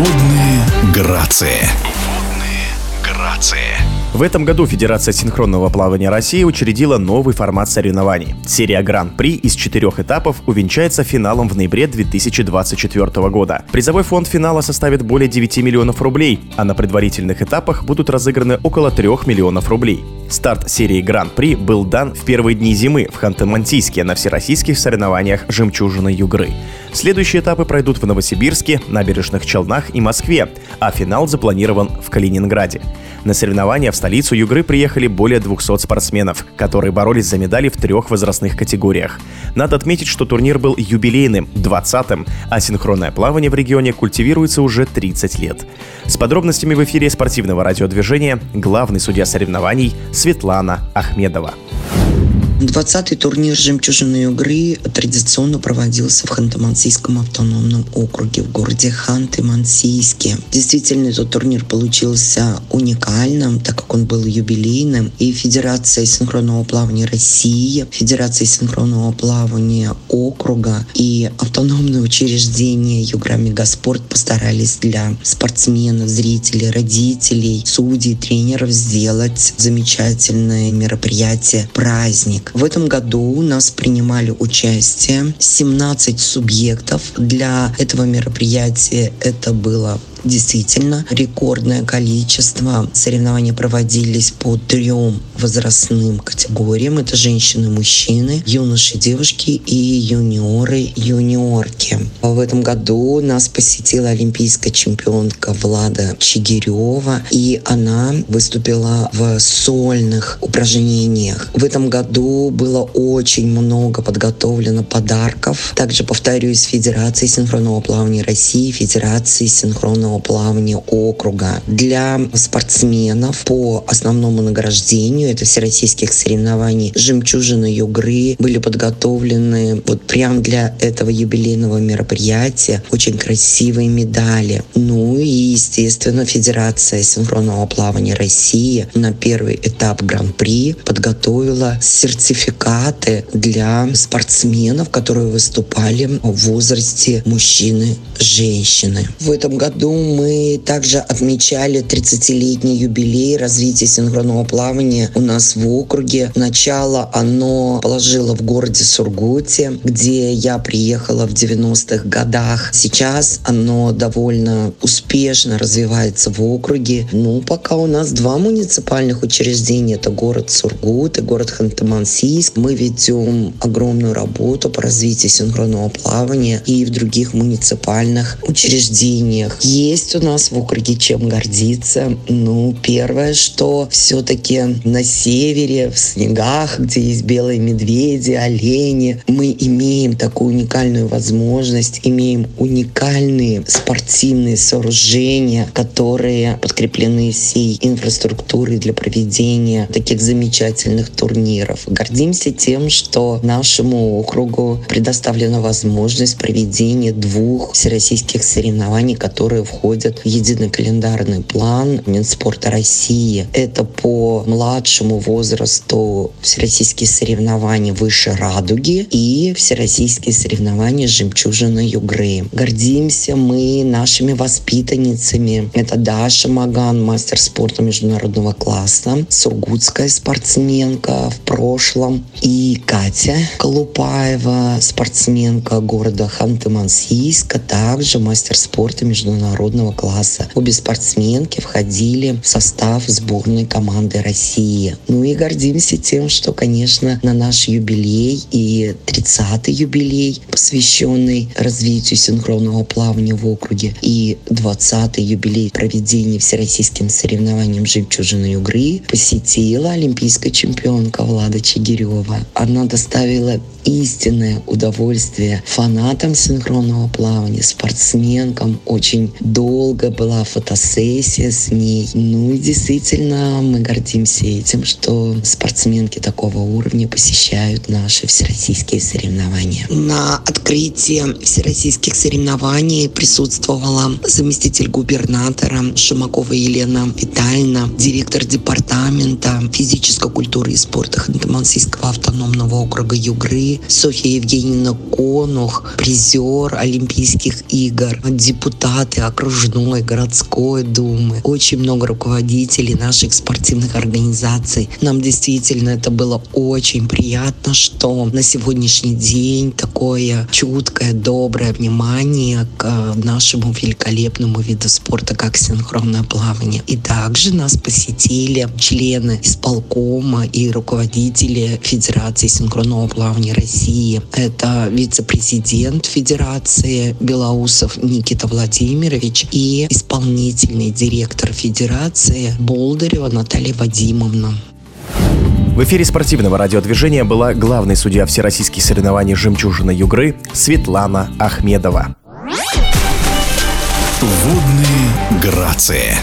Водные грации. Водные грации. В этом году Федерация синхронного плавания России учредила новый формат соревнований. Серия Гран-при из четырех этапов увенчается финалом в ноябре 2024 года. Призовой фонд финала составит более 9 миллионов рублей, а на предварительных этапах будут разыграны около 3 миллионов рублей. Старт серии Гран-при был дан в первые дни зимы в Ханты-Мансийске на всероссийских соревнованиях «Жемчужина Югры». Следующие этапы пройдут в Новосибирске, Набережных Челнах и Москве, а финал запланирован в Калининграде. На соревнования в столицу Югры приехали более 200 спортсменов, которые боролись за медали в трех возрастных категориях. Надо отметить, что турнир был юбилейным, 20-м, а синхронное плавание в регионе культивируется уже 30 лет. С подробностями в эфире спортивного радиодвижения главный судья соревнований Светлана Ахмедова. 20-й турнир «Жемчужины игры» традиционно проводился в Ханты-Мансийском автономном округе в городе Ханты-Мансийске. Действительно, этот турнир получился уникальным, так как он был юбилейным. И Федерация синхронного плавания России, Федерация синхронного плавания округа и автономное учреждение Югра Мегаспорт постарались для спортсменов, зрителей, родителей, судей, тренеров сделать замечательное мероприятие, праздник. В этом году у нас принимали участие 17 субъектов. Для этого мероприятия это было Действительно, рекордное количество соревнований проводились по трем возрастным категориям. Это женщины, мужчины, юноши, девушки и юниоры, юниорки. В этом году нас посетила олимпийская чемпионка Влада Чигирева, и она выступила в сольных упражнениях. В этом году было очень много подготовлено подарков. Также, повторюсь, Федерации синхронного плавания России, Федерации синхронного конного плавания округа для спортсменов по основному награждению. Это всероссийских соревнований «Жемчужина Югры» были подготовлены вот прям для этого юбилейного мероприятия очень красивые медали. Ну и, естественно, Федерация синхронного плавания России на первый этап Гран-при подготовила сертификаты для спортсменов, которые выступали в возрасте мужчины-женщины. В этом году мы также отмечали 30-летний юбилей развития синхронного плавания у нас в округе. Начало оно положило в городе Сургуте, где я приехала в 90-х годах. Сейчас оно довольно успешно развивается в округе. Ну, пока у нас два муниципальных учреждения. Это город Сургут и город Ханты-Мансийск. Мы ведем огромную работу по развитию синхронного плавания и в других муниципальных учреждениях. Есть есть у нас в округе чем гордиться. Ну, первое, что все-таки на севере, в снегах, где есть белые медведи, олени, мы имеем такую уникальную возможность, имеем уникальные спортивные сооружения, которые подкреплены всей инфраструктурой для проведения таких замечательных турниров. Гордимся тем, что нашему округу предоставлена возможность проведения двух всероссийских соревнований, которые входят входят в единый календарный план Минспорта России. Это по младшему возрасту всероссийские соревнования выше радуги и всероссийские соревнования жемчужина Югры. Гордимся мы нашими воспитанницами. Это Даша Маган, мастер спорта международного класса, сургутская спортсменка в прошлом, и Катя Колупаева, спортсменка города Ханты-Мансийска, также мастер спорта международного международного класса. Обе спортсменки входили в состав сборной команды России. Ну и гордимся тем, что, конечно, на наш юбилей и 30-й юбилей, посвященный развитию синхронного плавания в округе, и 20-й юбилей проведения всероссийским соревнованием «Жемчужины игры» посетила олимпийская чемпионка Влада Чигирева. Она доставила истинное удовольствие фанатам синхронного плавания, спортсменкам. Очень долго была фотосессия с ней. Ну и действительно мы гордимся этим, что спортсменки такого уровня посещают наши всероссийские соревнования. На открытии всероссийских соревнований присутствовала заместитель губернатора Шумакова Елена Витальевна, директор департамента физической культуры и спорта Ханты-Мансийского автономного округа Югры, Софья Евгеньевна Конух, призер Олимпийских игр, депутаты окружения окружной, городской думы, очень много руководителей наших спортивных организаций. Нам действительно это было очень приятно, что на сегодняшний день такое чуткое, доброе внимание к э, нашему великолепному виду спорта, как синхронное плавание. И также нас посетили члены исполкома и руководители Федерации синхронного плавания России. Это вице-президент Федерации Белоусов Никита Владимирович и исполнительный директор Федерации Болдырева Наталья Вадимовна. В эфире спортивного радиодвижения была главный судья всероссийских соревнований «Жемчужина Югры» Светлана Ахмедова. Водные грации.